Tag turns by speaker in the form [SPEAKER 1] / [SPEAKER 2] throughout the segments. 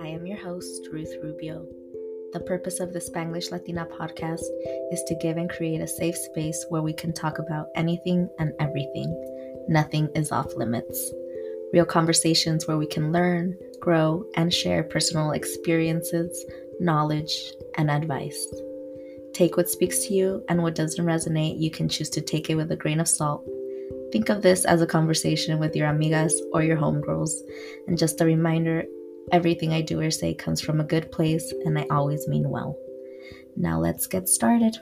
[SPEAKER 1] I am your host, Ruth Rubio. The purpose of the Spanglish Latina podcast is to give and create a safe space where we can talk about anything and everything. Nothing is off limits. Real conversations where we can learn, grow, and share personal experiences, knowledge, and advice. Take what speaks to you, and what doesn't resonate, you can choose to take it with a grain of salt Think of this as a conversation with your amigas or your homegirls. And just a reminder everything I do or say comes from a good place, and I always mean well. Now let's get started.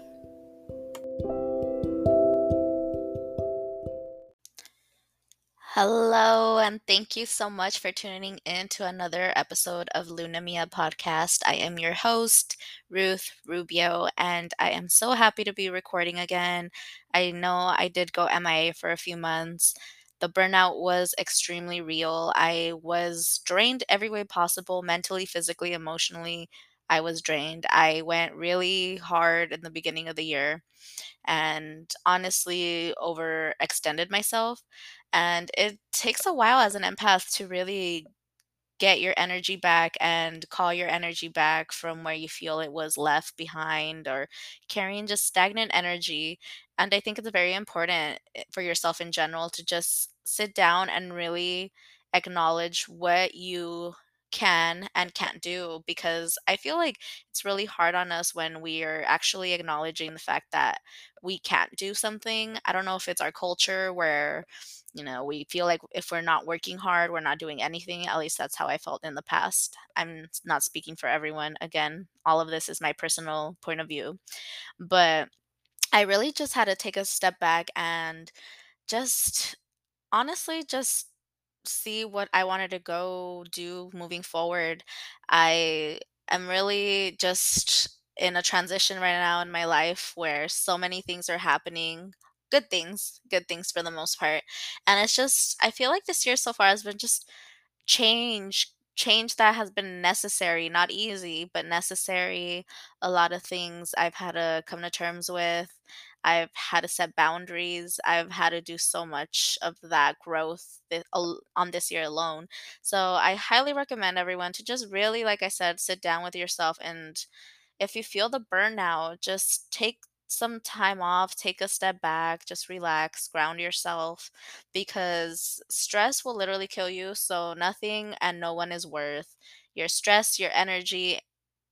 [SPEAKER 1] Hello, and thank you so much for tuning in to another episode of Luna Mia podcast. I am your host, Ruth Rubio, and I am so happy to be recording again. I know I did go MIA for a few months. The burnout was extremely real. I was drained every way possible mentally, physically, emotionally. I was drained. I went really hard in the beginning of the year and honestly overextended myself. And it takes a while as an empath to really get your energy back and call your energy back from where you feel it was left behind or carrying just stagnant energy. And I think it's very important eh, for yourself in general to just sit down and really acknowledge what you can and can't do because I feel like it's really hard on us when we are actually acknowledging the fact that we can't do something. I don't know if it's our culture where, you know, we feel like if we're not working hard, we're not doing anything. At least that's how I felt in the past. I'm not speaking for everyone. Again, all of this is my personal point of view. But I really just had to take a step back and just honestly just see what I wanted to go do moving forward. I am really just in a transition right now in my life where so many things are happening. Good things, good things for the most part. And it's just, I feel like this year so far has been just change change that has been necessary not easy but necessary a lot of things i've had to come to terms with i've had to set boundaries i've had to do so much of that growth on this year alone so i highly recommend everyone to just really like i said sit down with yourself and if you feel the burnout just take some time off, take a step back, just relax, ground yourself because stress will literally kill you. So, nothing and no one is worth your stress, your energy,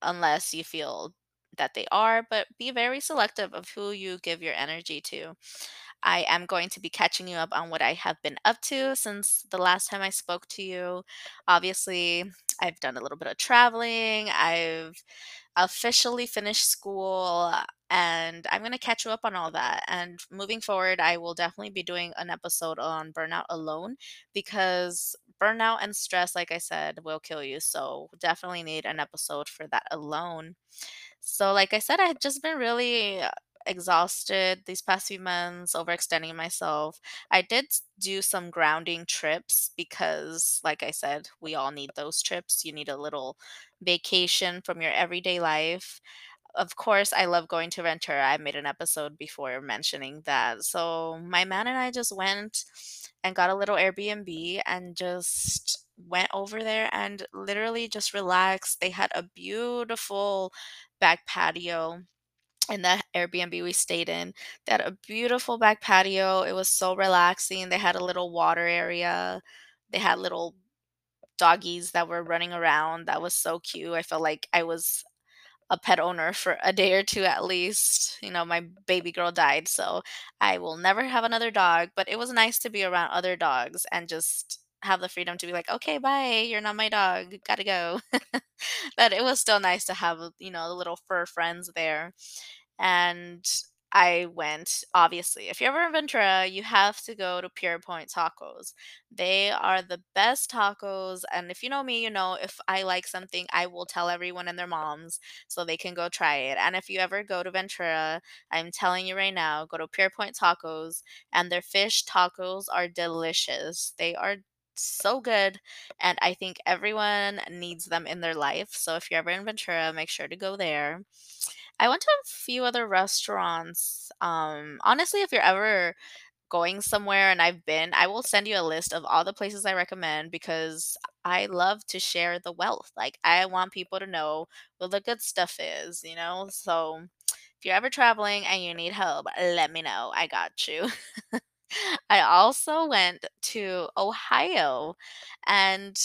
[SPEAKER 1] unless you feel that they are. But be very selective of who you give your energy to. I am going to be catching you up on what I have been up to since the last time I spoke to you. Obviously, I've done a little bit of traveling. I've officially finished school and I'm going to catch you up on all that. And moving forward, I will definitely be doing an episode on burnout alone because burnout and stress, like I said, will kill you. So definitely need an episode for that alone. So, like I said, I've just been really exhausted these past few months, overextending myself. I did do some grounding trips because, like I said, we all need those trips. You need a little vacation from your everyday life. Of course, I love going to Ventura. I made an episode before mentioning that. So, my man and I just went and got a little Airbnb and just went over there and literally just relaxed. They had a beautiful back patio in the Airbnb we stayed in. They had a beautiful back patio. It was so relaxing. They had a little water area. They had little doggies that were running around. That was so cute. I felt like I was a pet owner for a day or two at least. You know, my baby girl died, so I will never have another dog, but it was nice to be around other dogs and just have the freedom to be like, "Okay, bye. You're not my dog. Gotta go." but it was still nice to have, you know, the little fur friends there. And I went, obviously. If you're ever in Ventura, you have to go to Pure Point Tacos. They are the best tacos. And if you know me, you know if I like something, I will tell everyone and their moms so they can go try it. And if you ever go to Ventura, I'm telling you right now, go to Pure Point Tacos, and their fish tacos are delicious. They are so good and I think everyone needs them in their life. So if you're ever in Ventura, make sure to go there. I went to a few other restaurants. Um, honestly, if you're ever going somewhere and I've been, I will send you a list of all the places I recommend because I love to share the wealth. Like, I want people to know what the good stuff is, you know? So, if you're ever traveling and you need help, let me know. I got you. I also went to Ohio, and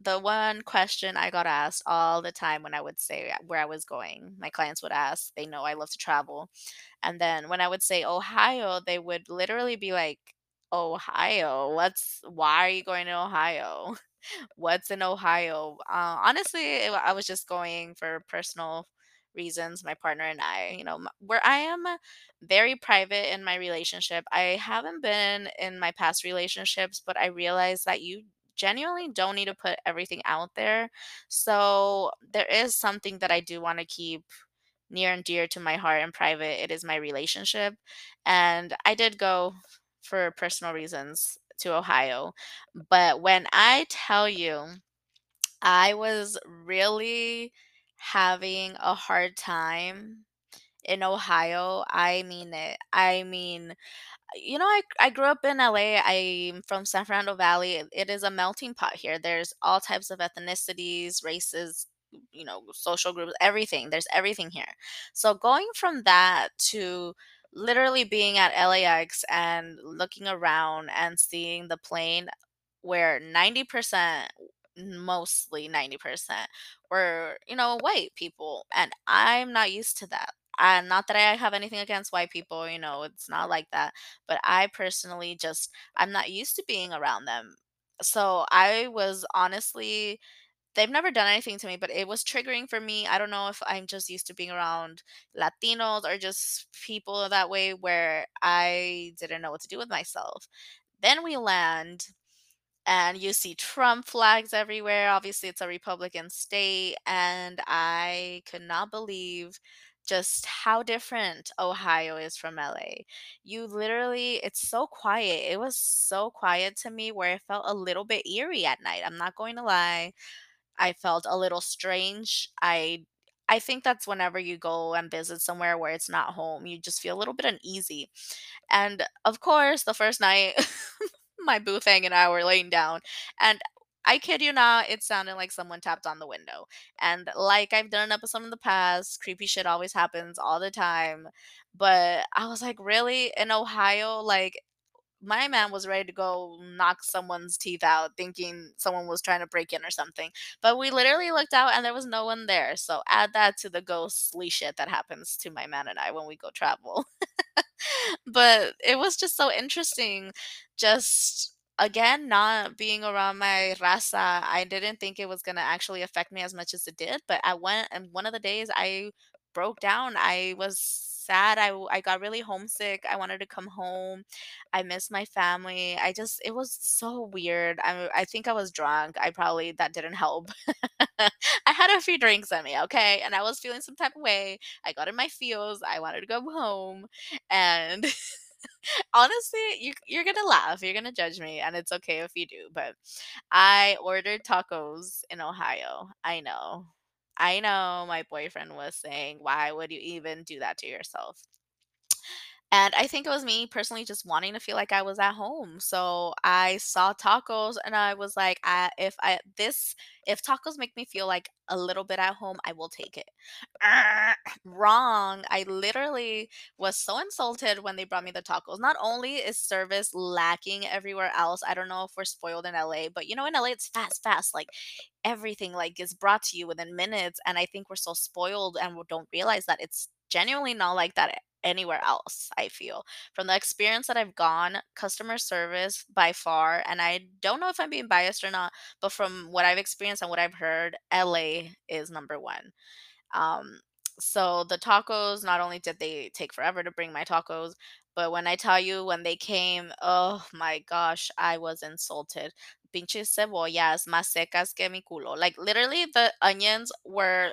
[SPEAKER 1] the one question I got asked all the time when I would say where I was going, my clients would ask, they know I love to travel. And then when I would say Ohio, they would literally be like, Ohio, what's why are you going to Ohio? What's in Ohio? Uh, honestly, it, I was just going for personal reasons. My partner and I, you know, where I am very private in my relationship. I haven't been in my past relationships, but I realized that you genuinely don't need to put everything out there. So there is something that I do want to keep near and dear to my heart and private. It is my relationship. And I did go for personal reasons to Ohio. But when I tell you, I was really having a hard time in Ohio. I mean it. I mean, you know, I I grew up in LA. I'm from San Fernando Valley. It is a melting pot here. There's all types of ethnicities, races, you know, social groups, everything. There's everything here. So going from that to literally being at LAX and looking around and seeing the plane where 90% mostly 90% were, you know, white people. And I'm not used to that. And not that I have anything against white people, you know, it's not like that. But I personally just, I'm not used to being around them. So I was honestly, they've never done anything to me, but it was triggering for me. I don't know if I'm just used to being around Latinos or just people that way where I didn't know what to do with myself. Then we land and you see Trump flags everywhere. Obviously, it's a Republican state, and I could not believe just how different Ohio is from LA. You literally, it's so quiet. It was so quiet to me where it felt a little bit eerie at night. I'm not going to lie. I felt a little strange. I I think that's whenever you go and visit somewhere where it's not home, you just feel a little bit uneasy. And of course, the first night, my boo thing and I were laying down, and I kid you not, it sounded like someone tapped on the window. And like I've done an episode in the past, creepy shit always happens all the time. But I was like, really? In Ohio? Like, my man was ready to go knock someone's teeth out, thinking someone was trying to break in or something. But we literally looked out and there was no one there. So add that to the ghostly shit that happens to my man and I when we go travel. but it was just so interesting just again not being around my raza i didn't think it was to actually affect me as much as it did but i went and one of the days i broke down i was sad I I got really homesick i wanted to come home i missed my family i just it was so weird i, I think i was drunk i probably that didn't help. I had a few drinks on me okay and i was feeling some type of way i got in my feels i wanted to go home and Honestly, you you're gonna laugh, you're gonna judge me, and it's okay if you do, but I ordered tacos in Ohio. I know. I know my boyfriend was saying, "Why would you even do that to yourself?" And I think it was me personally just wanting to feel like I was at home. So I saw tacos and I was like, I, if I this if tacos make me feel like a little bit at home, I will take it. Wrong. I literally was so insulted when they brought me the tacos. Not only is service lacking everywhere else, I don't know if we're spoiled in LA, but you know, in LA it's fast, fast. Like everything like is brought to you within minutes. And I think we're so spoiled and we don't realize that it's genuinely not like that anywhere else, I feel. From the experience that I've gone, customer service by far, and I don't know if I'm being biased or not, but from what I've experienced and what I've heard, LA is number one. Um, so the tacos, not only did they take forever to bring my tacos, but when I tell you when they came, oh my gosh, I was insulted. Pinches cebollas más secas que mi culo. Like literally the onions were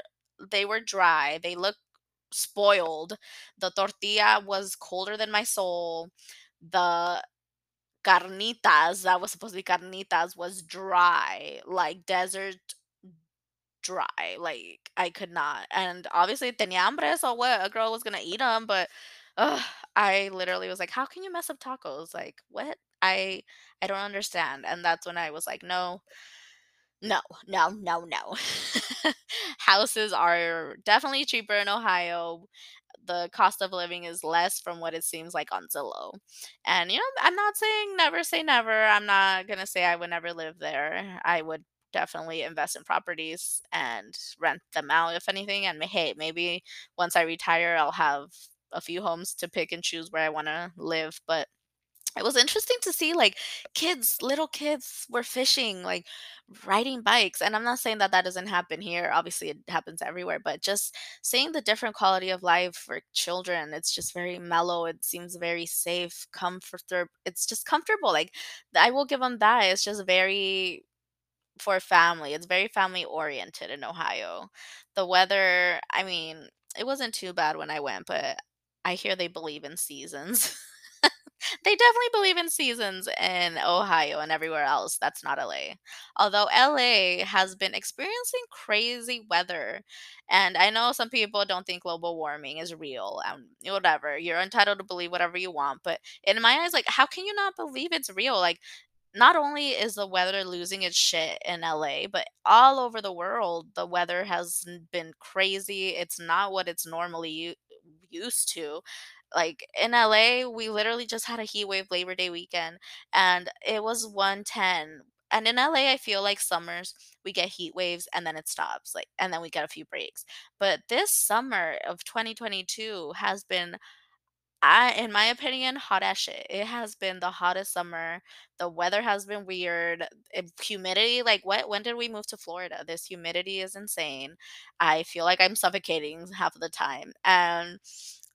[SPEAKER 1] they were dry. They looked spoiled. The tortilla was colder than my soul. The carnitas, that was supposed to be carnitas, was dry, like desert dry. Like I could not. And obviously tenía hambre, so what? A girl was gonna eat them, but ugh, I literally was like, "How can you mess up tacos?" Like, "What? I I don't understand." And that's when I was like, "No, no, no, no, no." Houses are definitely cheaper in Ohio. The cost of living is less from what it seems like on Zillow. And, you know, I'm not saying never say never. I'm not gonna say I would never live there. I would definitely invest in properties and rent them out if anything, and, hey, maybe once I retire, I'll have a few homes to pick and choose where I wanna live, but it was interesting to see, like, kids, little kids were fishing, like, riding bikes, and I'm not saying that that doesn't happen here, obviously it happens everywhere, but just seeing the different quality of life for children, it's just very mellow, it seems very safe, comforter it's just comfortable, like, I will give them that, it's just very for family, it's very family oriented in Ohio. The weather, I mean, it wasn't too bad when I went, but I hear they believe in seasons. They definitely believe in seasons in Ohio and everywhere else that's not LA. Although LA has been experiencing crazy weather, and I know some people don't think global warming is real, and whatever, you're entitled to believe whatever you want, but in my eyes, like, how can you not believe it's real? Like, not only is the weather losing its shit in LA, but all over the world, the weather has been crazy, it's not what it's normally used to. Like, in LA, we literally just had a heat wave Labor Day weekend, and it was 110. And in LA, I feel like summers, we get heat waves and then it stops, like and then we get a few breaks. But this summer of 2022 has been I in my opinion, hot as shit. It has been the hottest summer, the weather has been weird, eh, humidity, like, what when did we move to Florida? This humidity is insane. I feel like I'm suffocating half of the time, and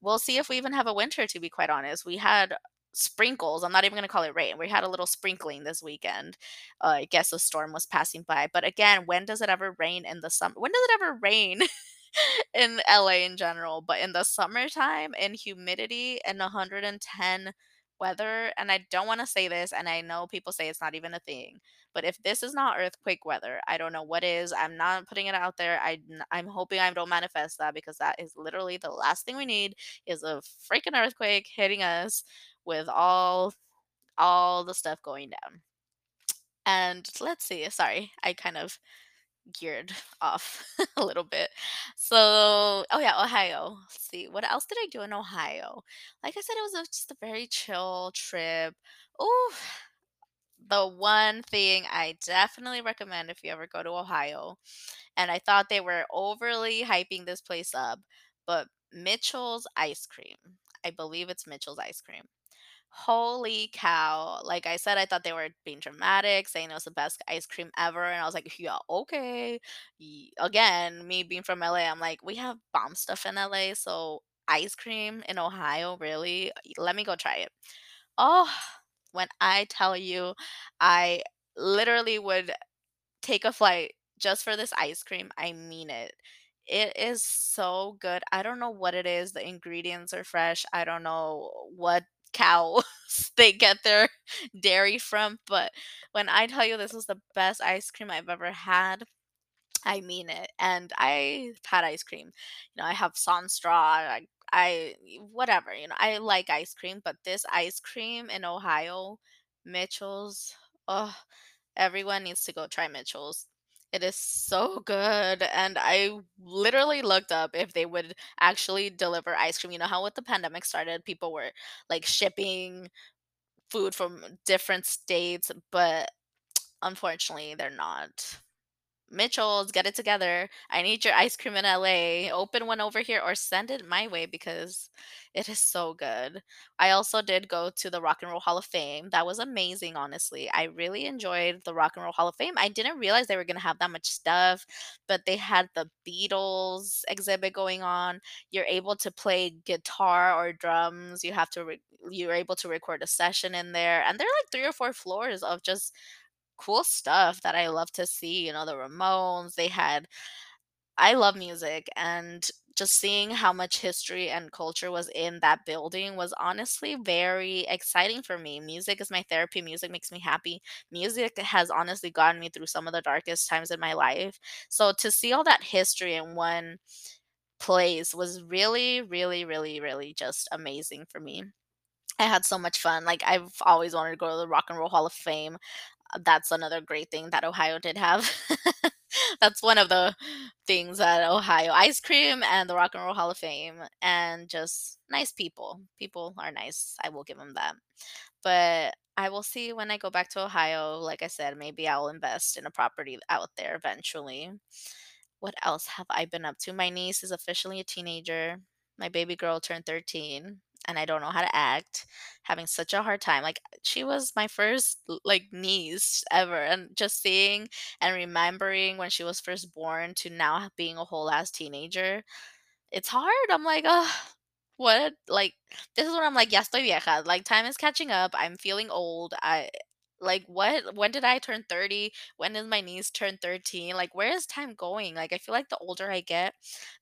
[SPEAKER 1] we'll see if we even have a winter, to be quite honest. We had sprinkles, I'm not even gonna call it rain, we had a little sprinkling this weekend. Uh, I guess a storm was passing by, but again, when does it ever rain in the summer? when does it ever rain in LA in general? But in the summertime, in humidity, and 110 weather, and I don't wanna say this, and I know people say it's not even a thing, but if this is not earthquake weather, I don't know what is, I'm not putting it out there, I'm hoping I don't manifest that because that is literally the last thing we need is a freaking earthquake hitting us with all all the stuff going down. And let's see, sorry, I kind of geared off a little bit. So oh, yeah, Ohio. Let's see, what else did I do in Ohio? Like I said, it was a just a very chill trip. Ooh, the one thing I definitely recommend if you ever go to Ohio, and I thought they were overly hyping this place up, but Mitchell's Ice Cream. I believe it's Mitchell's Ice Cream. Holy cow, like I said, I thought they were being dramatic, saying it was the best ice cream ever, and I was like, "Yeah, okay." Again, me being from LA, I'm like, "We have bomb stuff in LA, so ice cream in Ohio, really? Let me go try it." Oh, when I tell you, I literally would take a flight just for this ice cream, I mean it. It is so good, I don't know what it is, the ingredients are fresh, I don't know what cows they get their dairy from, but when I tell you this is the best ice cream I've ever had, I mean it, and I've had ice cream. You know, I have Salt & Straw, I I whatever, you know, I like ice cream, but this ice cream in Ohio, Mitchell's, ugh, everyone needs to go try Mitchell's. It is so good, and I literally looked up if they would actually deliver ice cream. You know how with the pandemic started, people were, like, shipping food from different states, but unfortunately, they're not. Mitchell's, get it together. I need your ice cream in LA. Open one over here or send it my way because it is so good. I also did go to the Rock and Roll Hall of Fame. That was amazing, honestly. I really enjoyed the Rock and Roll Hall of Fame. I didn't realize they were gonna have that much stuff, but they had the Beatles exhibit going on. You're able to play guitar or drums. You have to re you're able to record a session in there, and there are, like, 3 or 4 floors of just cool stuff that I love to see, you know, the Ramones, they had I love music, and just seeing how much history and culture was in that building was honestly very exciting for me. Music is my therapy, music makes me happy. Music has honestly gotten me through some of the darkest times in my life. So to see all that history in one place was really, really, really, really just amazing for me. I had so much fun. Like, I've always wanted to go to the Rock and Roll Hall of Fame. That's another great thing that Ohio did have. That's one of the things that Ohio ice cream and the Rock and Roll Hall of Fame, and just nice people. People are nice. I will give them that. But I will see when I go back to Ohio. Like I said, maybe I'll invest in a property out there eventually. What else have I been up to? My niece is officially a teenager. My baby girl turned 13 and I don't know how to act, having such a hard time. Like she was my first like niece ever and just seeing and remembering when she was first born to now being a whole ass teenager it's hard. I'm like, "Ugh, what?" Like, this is when I'm like, "Ya estoy vieja." Like, time is catching up. I'm feeling old. I like, what? When did I turn 30? When did my niece turn 13? Like, where is time going? Like, I feel like the older I get,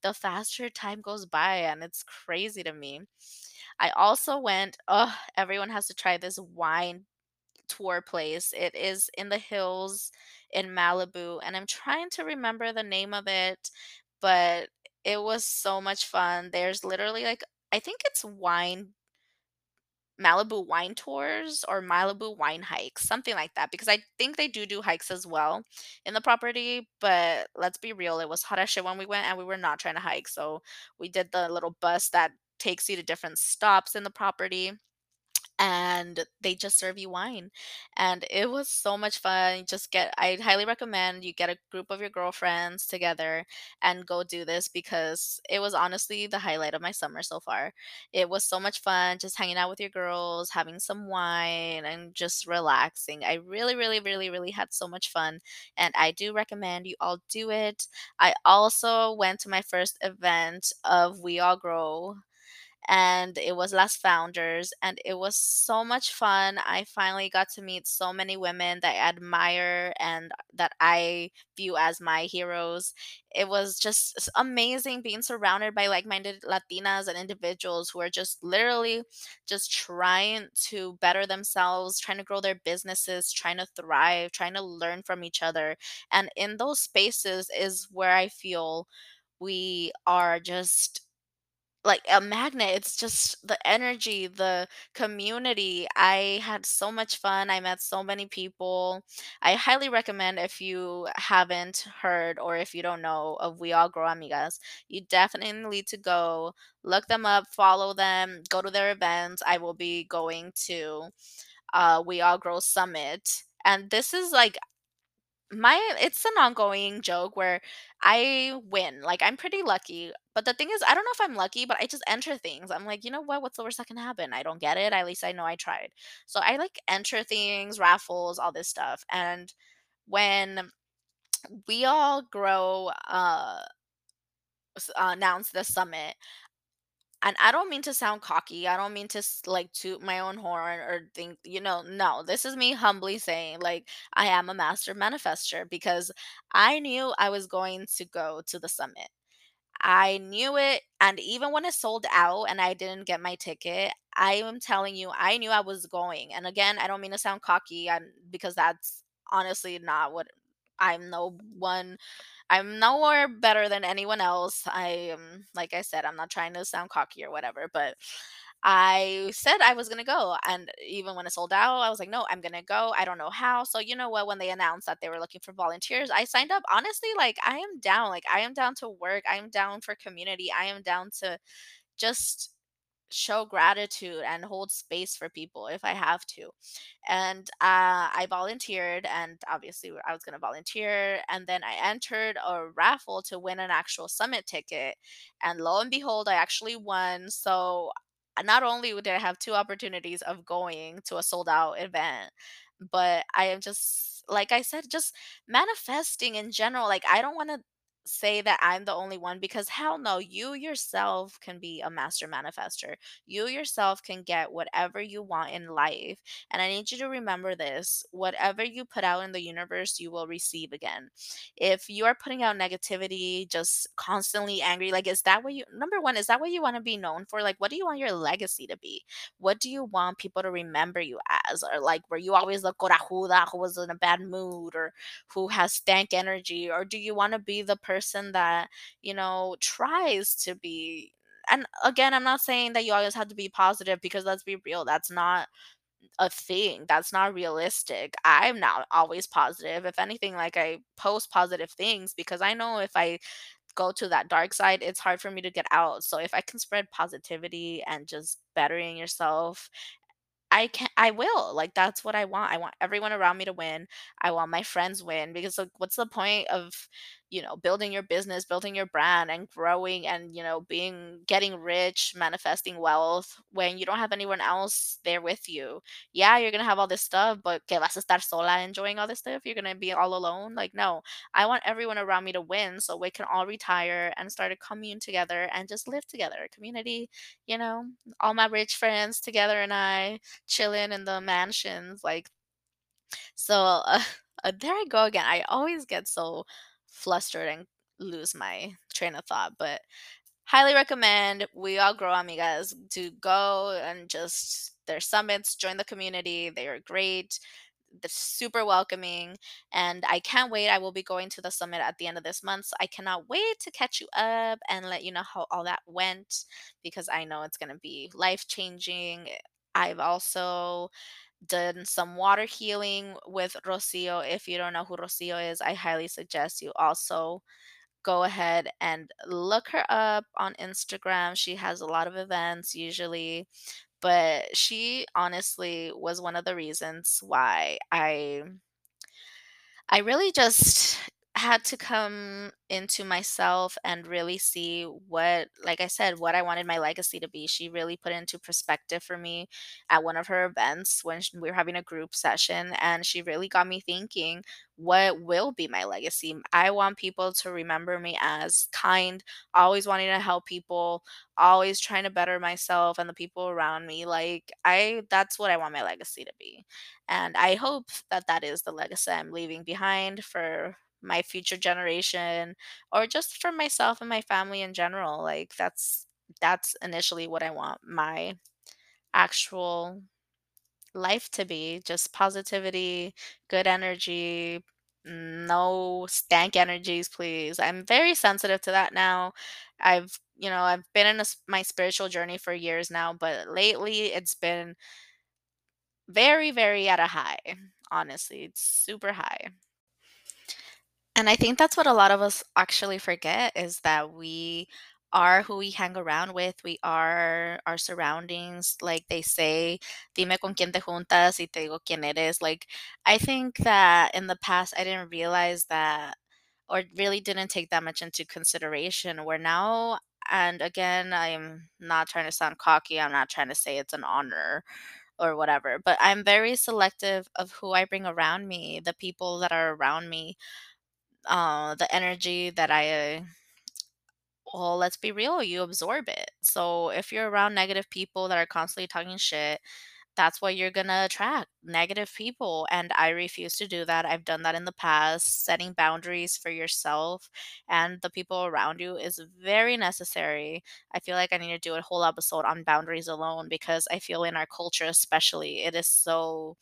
[SPEAKER 1] the faster time goes by, and it's crazy to me. I also went, oh, everyone has to try this wine tour place. It is in the hills in Malibu, and I'm trying to remember the name of it, but it was so much fun. There's literally like I think it's wine Malibu wine tours or Malibu wine hikes, something like that, because I think they do do hikes as well in the property. But let's be real, it was hot as shit when we went, and we were not trying to hike, so we did the little bus that takes you to different stops in the property and they just serve you wine. And it was so much fun. Just get, I highly recommend you get a group of your girlfriends together and go do this because it was honestly the highlight of my summer so far. It was so much fun just hanging out with your girls, having some wine, and just relaxing. I really, really, really, really had so much fun. And I do recommend you all do it. I also went to my first event of We All Grow and it was Las Founders, and it was so much fun. I finally got to meet so many women that I admire and that I view as my heroes. It was just amazing being surrounded by like-minded Latinas and individuals who are just literally just trying to better themselves, trying to grow their businesses, trying to thrive, trying to learn from each other. And in those spaces is where I feel we are just like a magnet. It's just the energy, the community. I had so much fun. I met so many people. I highly recommend if you haven't heard or if you don't know of We All Grow Amigas, you definitely need to go look them up, follow them, go to their events. I will be going to uh, We All Grow Summit. And this is like my it's an ongoing joke where I win. Like I'm pretty lucky. But the thing is, I don't know if I'm lucky, but I just enter things. I'm like, you know what? What's the worst that can happen? I don't get it. At least I know I tried. So I like enter things, raffles, all this stuff. And when we all grow uh uh, announced the summit and I don't mean to sound cocky. I don't mean to like toot my own horn or think, you know, no, this is me humbly saying, like, I am a master manifester because I knew I was going to go to the summit. I knew it, and even when it sold out and I didn't get my ticket, I am telling you, I knew I was going. And again, I don't mean to sound cocky, and because that's honestly not what I'm no one I'm nowhere better than anyone else. I am like I said, I'm not trying to sound cocky or whatever, but I said I was gonna go, and even when it sold out, I was like, "No, I'm gonna go." I don't know how. So you know what? When they announced that they were looking for volunteers, I signed up. Honestly, like I am down. Like I am down to work. I am down for community. I am down to just show gratitude and hold space for people if I have to. And uh, I volunteered, and obviously I was going to volunteer. And then I entered a raffle to win an actual summit ticket. And lo and behold, I actually won. So uh, not only did I have two opportunities of going to a sold out event, but I am just, like I said, just manifesting in general. Like, I don't want to say that I'm the only one because hell no, you yourself can be a master manifester. You yourself can get whatever you want in life. And I need you to remember this whatever you put out in the universe, you will receive again. If you are putting out negativity, just constantly angry, like, is that what you, number one, is that what you want to be known for? Like, what do you want your legacy to be? What do you want people to remember you as? Or like, were you always the corajuda who was in a bad mood or who has stank energy? Or do you want to be the person? Person that, you know, tries to be and again, I'm not saying that you always have to be positive because let's be real, that's not a thing. That's not realistic. I'm not always positive. If anything, like I post positive things because I know if I go to that dark side, it's hard for me to get out. So if I can spread positivity and just bettering yourself I can I will, like, that's what I want. I want everyone around me to win. I want my friends win because, like, what's the point of, you know, building your business, building your brand, and growing and, you know, being getting rich, manifesting wealth when you don't have anyone else there with you? Yeah, you're gonna have all this stuff, but que vas a estar sola enjoying all this stuff? You're gonna be all alone? Like, no. I want everyone around me to win so we can all retire and start a commune together and just live together. Community, you know, all my rich friends together and I chilling in the mansions like so uh, uh, there i go again i always get so flustered and lose my train of thought but highly recommend we all grow amigas to go and just their summits join the community they are great they're super welcoming and i can't wait i will be going to the summit at the end of this month so i cannot wait to catch you up and let you know how all that went because i know it's going to be life changing eh, i've also done some water healing with rocio if you don't know who rocio is i highly suggest you also go ahead and look her up on instagram she has a lot of events usually but she honestly was one of the reasons why I I really just had to come into myself and really see what, like I said, what I wanted my legacy to be. She really put it into perspective for me at one of her events when sh- we were having a group session. And she really got me thinking, what will be my legacy? I want people to remember me as kind, always wanting to help people, always trying to better myself and the people around me. Like, I, that's what I want my legacy to be. And I hope that that is the legacy I'm leaving behind for my future generation or just for myself and my family in general. Like that's that's initially what I want my actual life to be, just positivity, good energy, no stank energies, please. I'm very sensitive to that now. I've, you know, I've been in a my spiritual journey for years now, but lately it's been very, very at a high, honestly. It's super high. And I think that's what a lot of us actually forget is that we are who we hang around with. We are our surroundings. Like they say, dime con quién te juntas y te digo quién eres. Like, I think that in the past, I didn't realize that or really didn't take that much into consideration. Where now, and again, I'm not trying to sound cocky. I'm not trying to say it's an honor or whatever, but I'm very selective of who I bring around me, the people that are around me uh, the energy that I well, let's be real, you absorb it. So if you're around negative people that are constantly talking shit, that's what you're gonna attract negative people. And I refuse to do that. I've done that in the past. Setting boundaries for yourself and the people around you is very necessary. I feel like I need to do a whole episode on boundaries alone because I feel in our culture, especially, it is so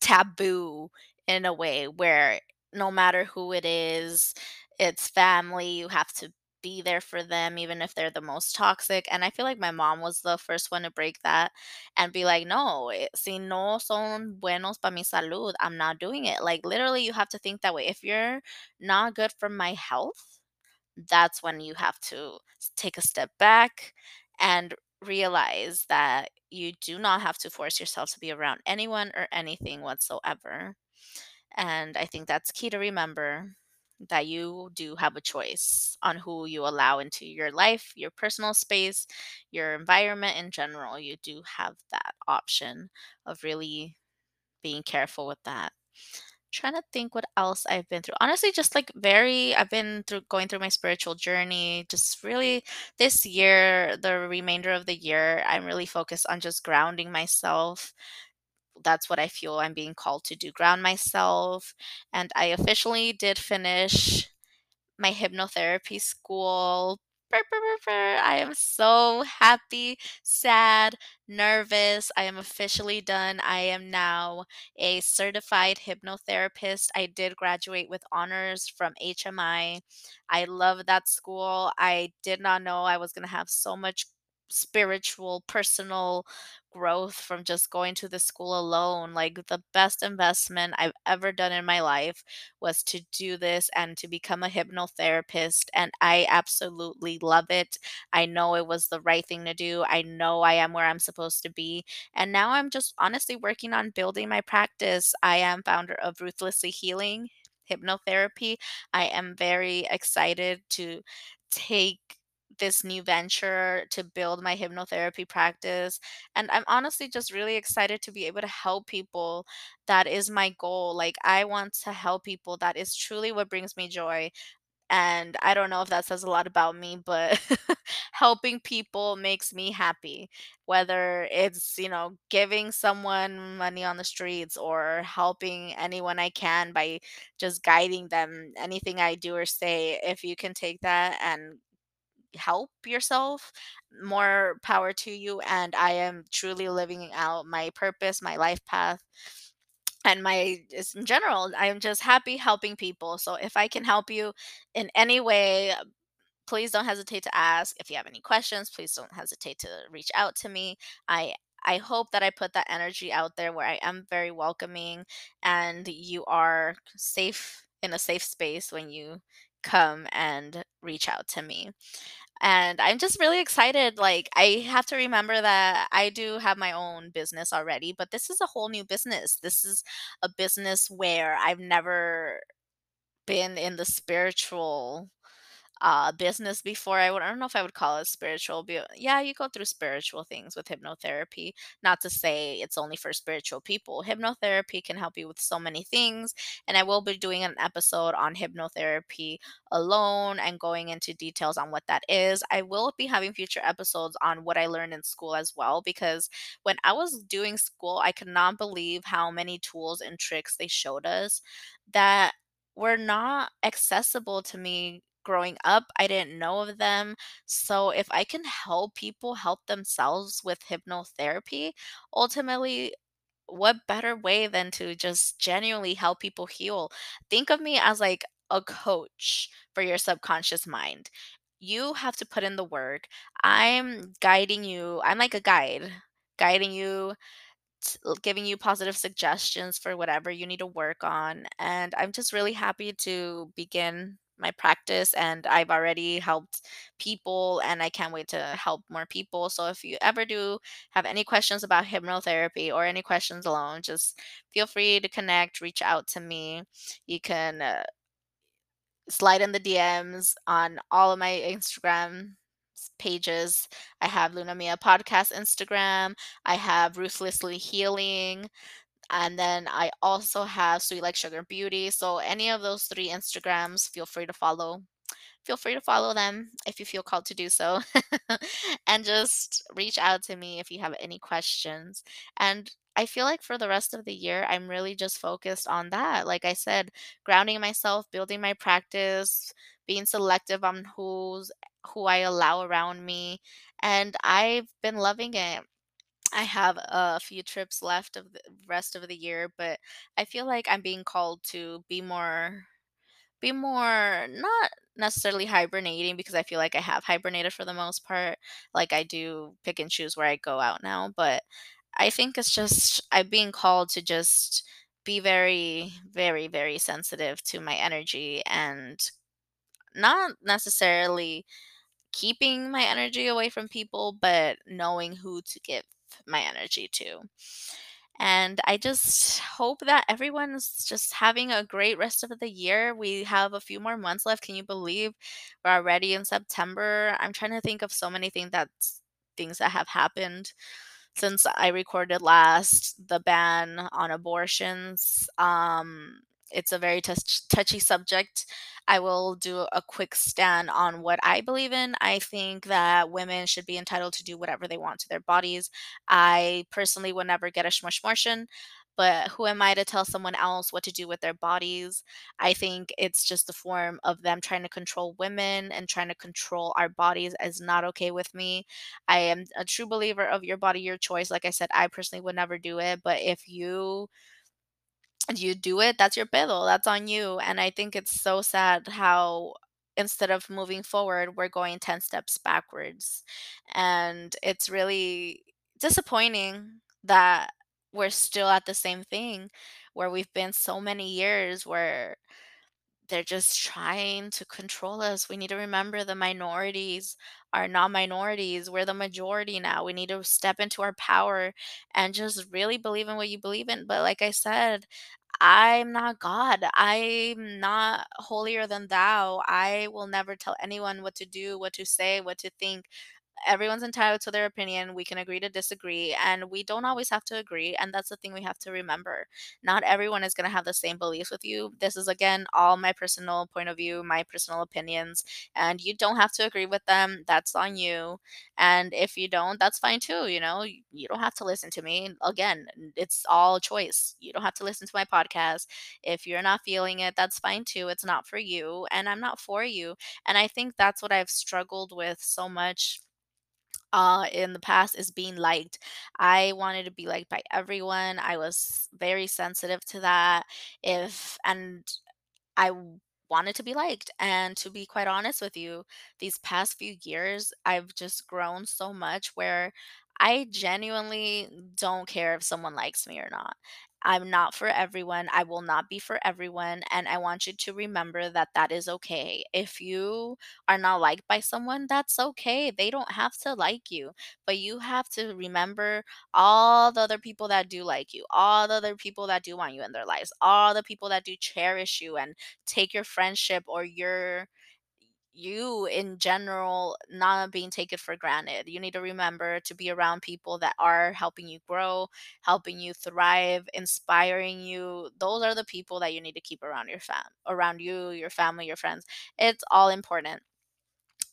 [SPEAKER 1] taboo in a way where no matter who it is, it's family, you have to be there for them even if they're the most toxic. And I feel like my mom was the first one to break that and be like, no, eh, si no son buenos para mi salud, I'm not doing it. Like literally you have to think that way. If you're not good for my health, that's when you have to take a step back and realize that you do not have to force yourself to be around anyone or anything whatsoever. And I think that's key to remember that you do have a choice on who you allow into your life, your personal space, your environment in general. You do have that option of really being careful with that. Trying to think what else I've been through. Honestly, just like very, I've been through going through my spiritual journey. Just really this year, the remainder of the year, I'm really focused on just grounding myself that's what I feel I'm being called to do ground myself. And I officially did finish my hypnotherapy school brr, brr, brr. I am so happy, sad, nervous. I am officially done. I am now a certified hypnotherapist. I did graduate with honors from HMI. I love that school. I did not know I was going to have so much spiritual, personal growth from just going to the school alone. Like the best investment I've ever done in my life was to do this and to become a hypnotherapist. And I absolutely love it. I know it was the right thing to do. I know I am where I'm supposed to be. And now I'm just honestly working on building my practice. I am founder of Ruthlessly Healing Hypnotherapy. I am very excited to take this new venture to build my hypnotherapy practice. And I'm honestly just really excited to be able to help people. That is my goal. Like, I want to help people. That is truly what brings me joy. And I don't know if that says a lot about me, but helping people makes me happy. Whether it's, you know, giving someone money on the streets or helping anyone I can by just guiding them, anything I do or say, if you can take that and help yourself, more power to you. And I am truly living out my purpose, my life path, and my just in general. I am just happy helping people. So if I can help you in any way, please don't hesitate to ask. If you have any questions, please don't hesitate to reach out to me. I I hope that I put that energy out there where I am very welcoming and you are safe in a safe space when you come and reach out to me. And I'm just really excited. Like, I have to remember that I do have my own business already, but this is a whole new business. This is a business where I've never been in the spiritual uh business before. I would I don't know if I would call it spiritual, but yeah, you go through spiritual things with hypnotherapy. Not to say it's only for spiritual people. Hypnotherapy can help you with so many things, and I will be doing an episode on hypnotherapy alone and going into details on what that is. I will be having future episodes on what I learned in school as well because when I was doing school, I could not believe how many tools and tricks they showed us that were not accessible to me growing up. I didn't know of them. So if I can help people help themselves with hypnotherapy, ultimately, what better way than to just genuinely help people heal? Think of me as like a coach for your subconscious mind. You have to put in the work. I'm guiding you. I'm like a guide, guiding you giving you positive suggestions for whatever you need to work on. And I'm just really happy to begin my practice and I've already helped people and I can't wait to help more people. So if you ever do have any questions about hypnotherapy or any questions alone, just feel free to connect, reach out to me. You can uh, slide in the DMs on all of my Instagram pages. I have Luna Mia Podcast Instagram. I have Ruthlessly Healing. And then I also have Sweet Like Sugar Beauty. So any of those three Instagrams, feel free to follow feel free to follow them if you feel called to do so. and just reach out to me if you have any questions. And I feel like for the rest of the year, I'm really just focused on that. Like I said, grounding myself, building my practice, being selective on who's who I allow around me. And I've been loving it. I have a few trips left of the rest of the year, but I feel like I'm being called to be more be more not necessarily hibernating because I feel like I have hibernated for the most part. Like I do pick and choose where I go out now, but I think it's just I'm being called to just be very, very, very sensitive to my energy and not necessarily keeping my energy away from people, but knowing who to give my energy to. And I just hope that everyone's just having a great rest of the year. We have a few more months left. Can you believe we're already in September? I'm trying to think of so many things that's things that have happened since I recorded last. The ban on abortions. Um, it's a very touch- touchy subject. I will do a quick stand on what I believe in. I think that women should be entitled to do whatever they want to their bodies. I personally would never get a shmushmortion, but who am I to tell someone else what to do with their bodies? I think it's just a form of them trying to control women and trying to control our bodies is not okay with me. I am a true believer of your body, your choice. Like I said, I personally would never do it, but if you you do it, that's your pedo, that's on you, and I think it's so sad how instead of moving forward, we're going 10 steps backwards, and it's really disappointing that we're still at the same thing where we've been so many years where they're just trying to control us. We need to remember the minorities are not minorities. We're the majority now. We need to step into our power and just really believe in what you believe in. But like I said, I'm not God. I'm not holier than thou. I will never tell anyone what to do, what to say, what to think everyone's entitled to their opinion. We can agree to disagree, and we don't always have to agree. And that's the thing we have to remember. Not everyone is going to have the same beliefs with you. This is, again, all my personal point of view, my personal opinions, and you don't have to agree with them. That's on you. And if you don't, that's fine too. You know, you don't have to listen to me. Again, it's all choice. You don't have to listen to my podcast. If you're not feeling it, that's fine too. It's not for you, and I'm not for you. And I think that's what I've struggled with so much uh in the past is being liked. I wanted to be liked by everyone. I was very sensitive to that. If and I wanted to be liked. And to be quite honest with you, these past few years, I've just grown so much where I genuinely don't care if someone likes me or not. I'm not for everyone. I will not be for everyone. And I want you to remember that that is okay. If you are not liked by someone, that's okay. They don't have to like you, but you have to remember all the other people that do like you, all the other people that do want you in their lives, all the people that do cherish you and take your friendship or your you in general not being taken for granted. You need to remember to be around people that are helping you grow, helping you thrive, inspiring you. Those are the people that you need to keep around your fam around you, your family, your friends. It's all important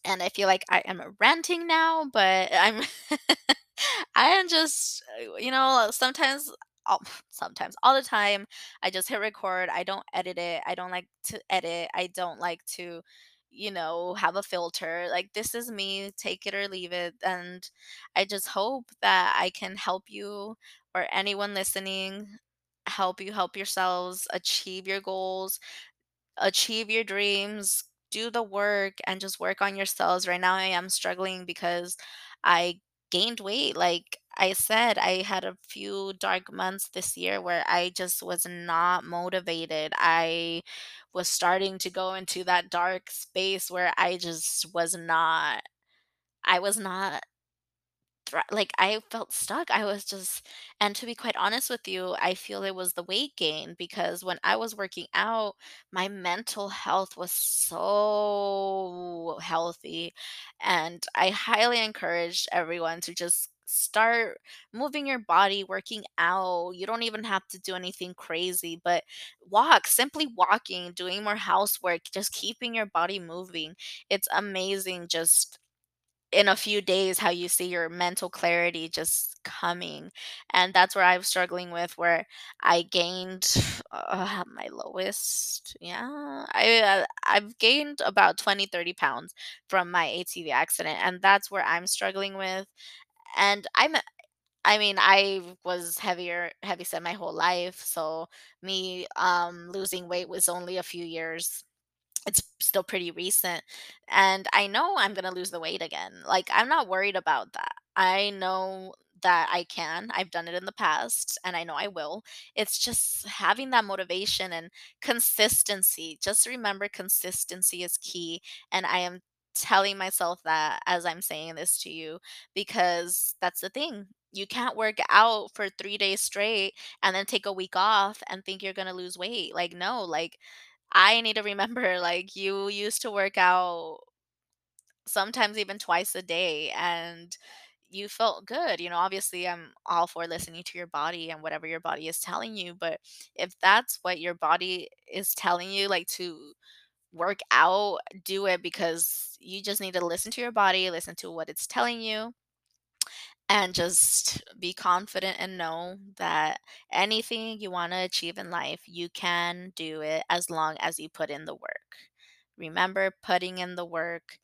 [SPEAKER 1] and I feel like I am ranting now, but I'm I am just uh, you know, sometimes all, sometimes all the time I just hit record. I don't edit it. I don't like to edit. I don't like to you know, have a filter. Like this is me, take it or leave it. And I just hope that I can help you or anyone listening help you help yourselves achieve your goals achieve your dreams, do the work, and just work on yourselves. Right now, I am struggling because I gained weight. Like I said, I had a few dark months this year where I just was not motivated. I was starting to go into that dark space where I just was not. I was not thri like, I felt stuck, I was just and to be quite honest with you, I feel it was the weight gain because when I was working out, my mental health was so healthy, and I highly encourage everyone to just start moving your body, working out. You don't even have to do anything crazy, but walk, simply walking, doing more housework, just keeping your body moving. It's amazing just in a few days how you see your mental clarity just coming and that's where i'm struggling with where i gained uh, my lowest yeah i uh, i've gained about 20 30 pounds from my atv accident and that's where i'm struggling with and i'm i mean i was heavier heavy set my whole life so me um losing weight was only a few years it's still pretty recent, and I know I'm gonna lose the weight again. Like, I'm not worried about that. I know that I can. I've done it in the past, and I know I will. It's just having that motivation and consistency. Just remember consistency is key, and I am telling myself that as I'm saying this to you because that's the thing. You can't work out for 3 days straight and then take a week off and think you're gonna lose weight. Like, no, like I need to remember, like, you used to work out sometimes even twice a day and you felt good. You know, obviously, I'm all for listening to your body and whatever your body is telling you. But if that's what your body is telling you, like to work out, do it because you just need to listen to your body, listen to what it's telling you, and just be confident and know that anything you want to achieve in life, you can do it as long as you put in the work. Remember, putting in the work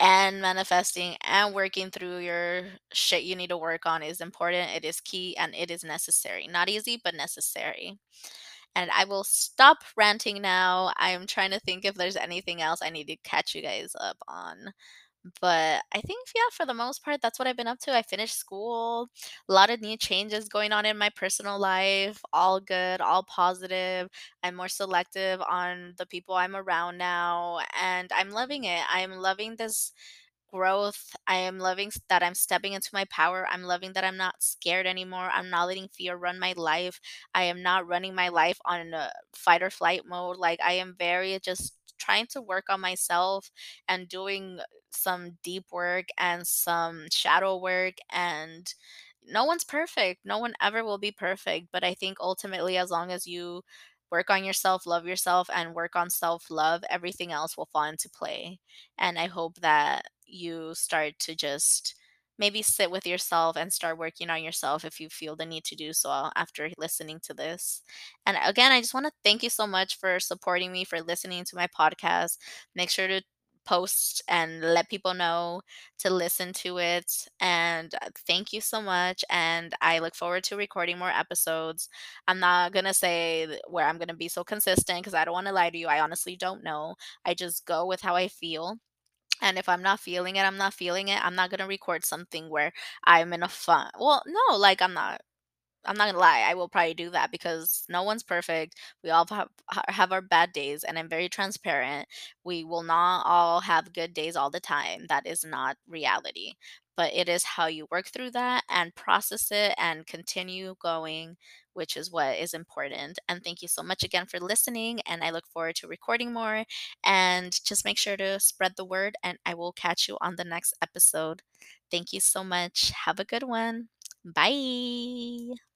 [SPEAKER 1] and manifesting and working through your shit you need to work on is important. It is key and it is necessary. Not easy, but necessary. And I will stop ranting now. I am trying to think if there's anything else I need to catch you guys up on. But I think, yeah, for the most part, that's what I've been up to. I finished school, a lot of new changes going on in my personal life, all good, all positive. I'm more selective on the people I'm around now, and I'm loving it. I'm loving this growth. I am loving that I'm stepping into my power. I'm loving that I'm not scared anymore. I'm not letting fear run my life. I am not running my life on a fight or flight mode. Like I am very just trying to work on myself and doing some deep work and some shadow work and no one's perfect. No one ever will be perfect, but I think ultimately as long as you work on yourself, love yourself and work on self-love, everything else will fall into play. And I hope that you start to just maybe sit with yourself and start working on yourself if you feel the need to do so after listening to this. And again, I just want to thank you so much for supporting me, for listening to my podcast. Make sure to post and let people know to listen to it. And uh, thank you so much. And I look forward to recording more episodes. I'm not going to say where I'm going to be so consistent because I don't want to lie to you. I honestly don't know. I just go with how I feel and if I'm not feeling it, I'm not feeling it. I'm not gonna record something where I'm in a fun well, no, like, I'm not I'm not gonna lie, I will probably do that because no one's perfect. We all have have our bad days, and I'm very transparent. We will not all have good days all the time. That is not reality. But it is how you work through that and process it and continue going, which is what is important. And thank you so much again for listening. And I look forward to recording more. And just make sure to spread the word, and I will catch you on the next episode. Thank you so much. Have a good one. Bye.